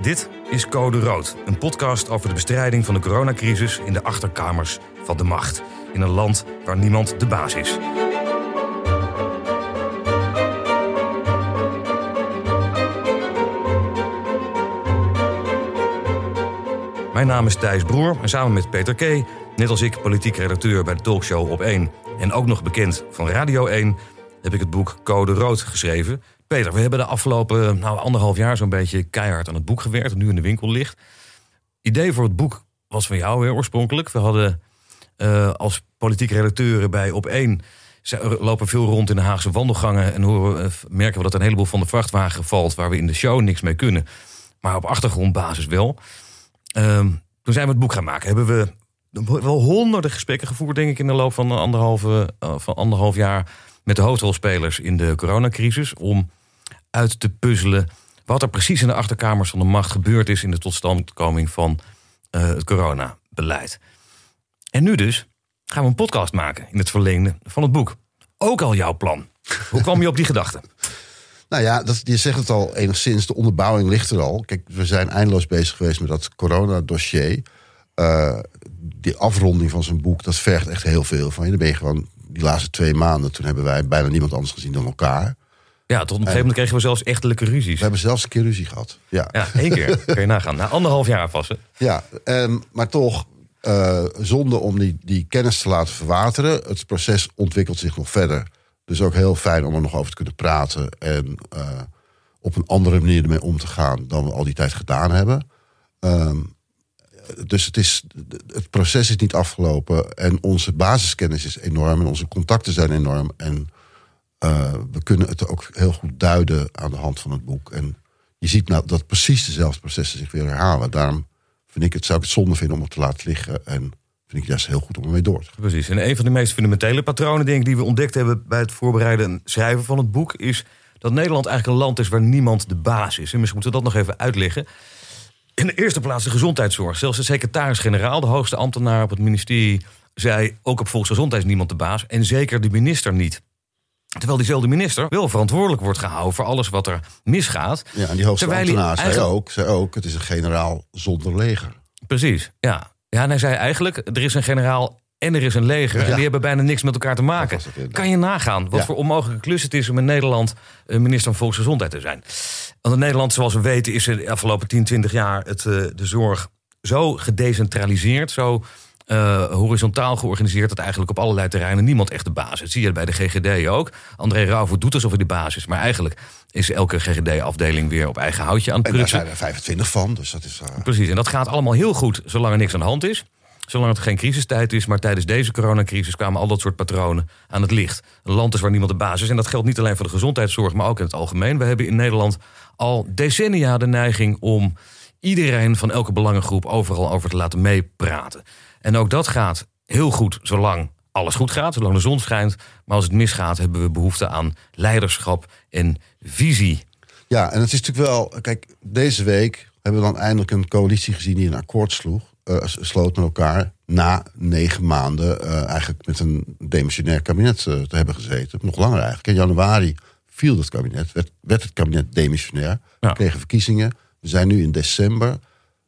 Dit is Code Rood, een podcast over de bestrijding van de coronacrisis in de achterkamers van de macht. In een land waar niemand de baas is. Mijn naam is Thijs Broer en samen met Peter K., net als ik politiek redacteur bij de talkshow Op 1 en ook nog bekend van Radio 1, heb ik het boek Code Rood geschreven. Peter, we hebben de afgelopen nou, anderhalf jaar zo'n beetje keihard aan het boek gewerkt, dat nu in de winkel ligt. Idee voor het boek was van jou heel oorspronkelijk. We hadden uh, als politiek redacteuren bij Op 1 lopen veel rond in de Haagse wandelgangen en horen, uh, merken we dat een heleboel van de vrachtwagen valt waar we in de show niks mee kunnen. Maar op achtergrondbasis wel. Uh, toen zijn we het boek gaan maken. Hebben we wel honderden gesprekken gevoerd, denk ik, in de loop van, anderhalve, uh, van anderhalf jaar met de hoofdrolspelers in de coronacrisis. Om uit te puzzelen wat er precies in de achterkamers van de macht gebeurd is in de totstandkoming van uh, het coronabeleid. En nu dus gaan we een podcast maken in het verlengde van het boek. Ook al jouw plan. Hoe kwam je op die gedachte? Nou ja, dat, je zegt het al enigszins, de onderbouwing ligt er al. Kijk, we zijn eindeloos bezig geweest met dat coronadossier. Uh, die afronding van zijn boek, dat vergt echt heel veel van je. Dan ben je die laatste twee maanden, toen hebben wij bijna niemand anders gezien dan elkaar. Ja, tot op een gegeven moment kregen we zelfs echtelijke ruzies. We hebben zelfs een keer ruzie gehad. Ja, ja één keer. Kun je nagaan. Na anderhalf jaar vast. Ja, um, maar toch, uh, zonder om die, die kennis te laten verwateren. Het proces ontwikkelt zich nog verder. Dus ook heel fijn om er nog over te kunnen praten. En uh, op een andere manier ermee om te gaan dan we al die tijd gedaan hebben. Um, dus het, is, het proces is niet afgelopen. En onze basiskennis is enorm. En onze contacten zijn enorm. En uh, we kunnen het ook heel goed duiden aan de hand van het boek. En je ziet nou dat precies dezelfde processen zich weer herhalen. Daarom vind ik het, zou ik het zonde vinden om het te laten liggen. En vind ik juist heel goed om ermee door te gaan. Precies. En een van de meest fundamentele patronen denk ik, die we ontdekt hebben bij het voorbereiden en schrijven van het boek is dat Nederland eigenlijk een land is waar niemand de baas is. En misschien moeten we dat nog even uitleggen. In de eerste plaats de gezondheidszorg. Zelfs de secretaris-generaal, de hoogste ambtenaar op het ministerie, zei ook op volksgezondheid is niemand de baas. En zeker de minister niet. Terwijl diezelfde minister wel verantwoordelijk wordt gehouden voor alles wat er misgaat. Ja, en die hoogste ambtenaar zei, ook, zei ook: het is een generaal zonder leger. Precies, ja. Ja, en hij zei eigenlijk: er is een generaal en er is een leger. Ja. En die hebben bijna niks met elkaar te maken. Kan je nagaan wat ja. voor onmogelijke klus het is om in Nederland minister van Volksgezondheid te zijn? Want in Nederland, zoals we weten, is de afgelopen 10, 20 jaar het, uh, de zorg zo gedecentraliseerd, zo uh, horizontaal georganiseerd dat eigenlijk op allerlei terreinen niemand echt de basis is. Zie je bij de GGD ook. André Rauwvoet doet alsof hij de basis is, maar eigenlijk is elke GGD-afdeling weer op eigen houtje aan het prutsen. En daar zijn er 25 van, dus dat is... Uh... Precies, en dat gaat allemaal heel goed zolang er niks aan de hand is. Zolang het geen crisistijd is, maar tijdens deze coronacrisis kwamen al dat soort patronen aan het licht. Een land is waar niemand de basis is. En dat geldt niet alleen voor de gezondheidszorg, maar ook in het algemeen. We hebben in Nederland al decennia de neiging om iedereen van elke belangengroep overal over te laten meepraten. En ook dat gaat heel goed zolang alles goed gaat, zolang de zon schijnt. Maar als het misgaat, hebben we behoefte aan leiderschap en visie. Ja, en het is natuurlijk wel. Kijk, deze week hebben we dan eindelijk een coalitie gezien die een akkoord sloeg. Uh, sloot met elkaar na negen maanden uh, eigenlijk met een demissionair kabinet uh, te hebben gezeten. Nog langer eigenlijk. In januari viel het kabinet, werd, werd het kabinet demissionair. Ja. We kregen verkiezingen. We zijn nu in december.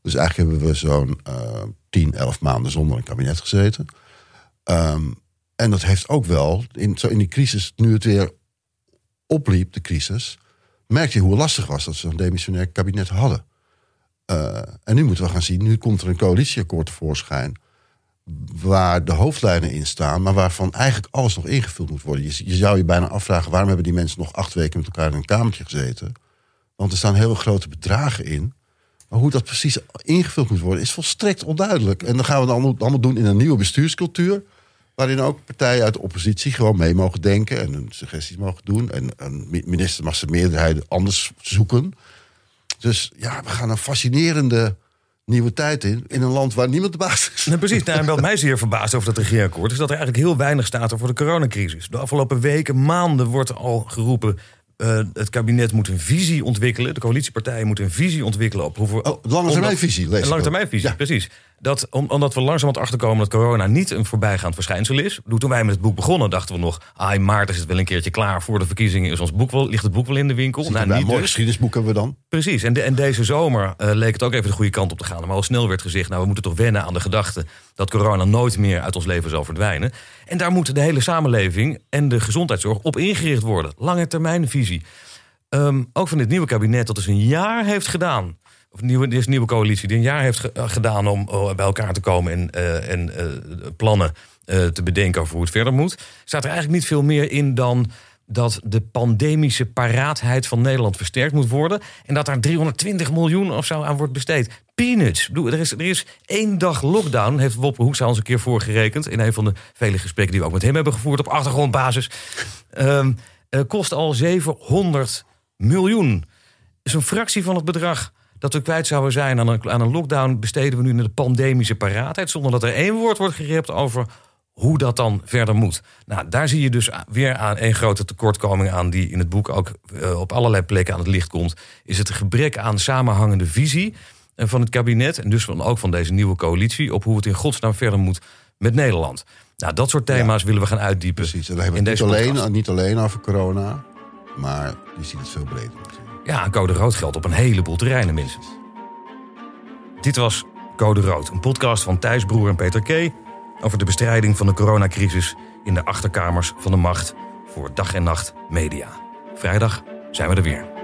Dus eigenlijk hebben we zo'n uh, 10, 11 maanden zonder een kabinet gezeten. Um, en dat heeft ook wel, in, zo in die crisis, nu het weer opliep, de crisis, merkte je hoe lastig was dat ze een demissionair kabinet hadden. Uh, en nu moeten we gaan zien, nu komt er een coalitieakkoord tevoorschijn. Waar de hoofdlijnen in staan, maar waarvan eigenlijk alles nog ingevuld moet worden. Je, je, zou je bijna afvragen waarom hebben die mensen nog acht weken met elkaar in een kamertje gezeten. Want er staan heel grote bedragen in. Maar hoe dat precies ingevuld moet worden, is volstrekt onduidelijk. En dan gaan we dan allemaal doen in een nieuwe bestuurscultuur. Waarin ook partijen uit de oppositie gewoon mee mogen denken en hun suggesties mogen doen. En een minister mag meerderheid anders zoeken. Dus ja, we gaan een fascinerende nieuwe tijd in. In een land waar niemand de baas is. Precies. Nou, en wat mij zeer verbaast over dat regeerakkoord... is dat er eigenlijk heel weinig staat over de coronacrisis. De afgelopen weken, maanden wordt al geroepen... eh, het kabinet moet een visie ontwikkelen. De coalitiepartijen moeten een visie ontwikkelen op hoe we. Oh, lange termijnvisie, lees Een lange termijnvisie, Ja. precies. Dat, om, omdat we langzaam achterkomen dat corona niet een voorbijgaand verschijnsel is. Toen wij met het boek begonnen, dachten we nog... ah, in maart is het wel een keertje klaar. Voor de verkiezingen is ons boek wel, ligt het boek wel in de winkel. Nou, niet Mooi dus. geschiedenisboek hebben we dan. Precies, en, de- en deze zomer eh, leek het ook even de goede kant op te gaan. Maar al snel werd gezegd, nou we moeten toch wennen aan de gedachte... dat corona nooit meer uit ons leven zal verdwijnen. En daar moet de hele samenleving en de gezondheidszorg op ingericht worden. Lange termijnvisie. Ehm, ook van dit nieuwe kabinet dat dus een jaar heeft gedaan... of nieuwe, deze nieuwe coalitie die een jaar heeft eh, gedaan... om oh, bij elkaar te komen en, eh, en eh, plannen eh, te bedenken over hoe het verder moet... staat er eigenlijk niet veel meer in dan dat de pandemische paraatheid van Nederland versterkt moet worden. En dat daar 320 miljoen of zo aan wordt besteed. Peanuts. Er, is, er is één dag lockdown, heeft Wopke Hoekstra ons een keer voorgerekend. In een van de vele gesprekken die we ook met hem hebben gevoerd op achtergrondbasis. Ehm, eh, kost al 700 miljoen. Dus een fractie van het bedrag dat we kwijt zouden zijn aan een, aan een lockdown... besteden we nu naar de pandemische paraatheid... zonder dat er één woord wordt gerept over hoe dat dan verder moet. Nou, daar zie je dus weer aan een grote tekortkoming aan... die in het boek ook eh, op allerlei plekken aan het licht komt... is het gebrek aan samenhangende visie eh, van het kabinet... en dus van, ook van deze nieuwe coalitie... op hoe het in godsnaam verder moet met Nederland. Nou, dat soort thema's willen we gaan uitdiepen Precies. En hebben in we het deze niet alleen, podcast. niet alleen over corona. Maar je ziet het veel breder. Ja, code rood geldt op een heleboel terreinen, mensen. Dit was Code Rood, een podcast van Thijs Broer en Peter K. over de bestrijding van de coronacrisis in de achterkamers van de macht voor dag en nacht media. Vrijdag zijn we er weer.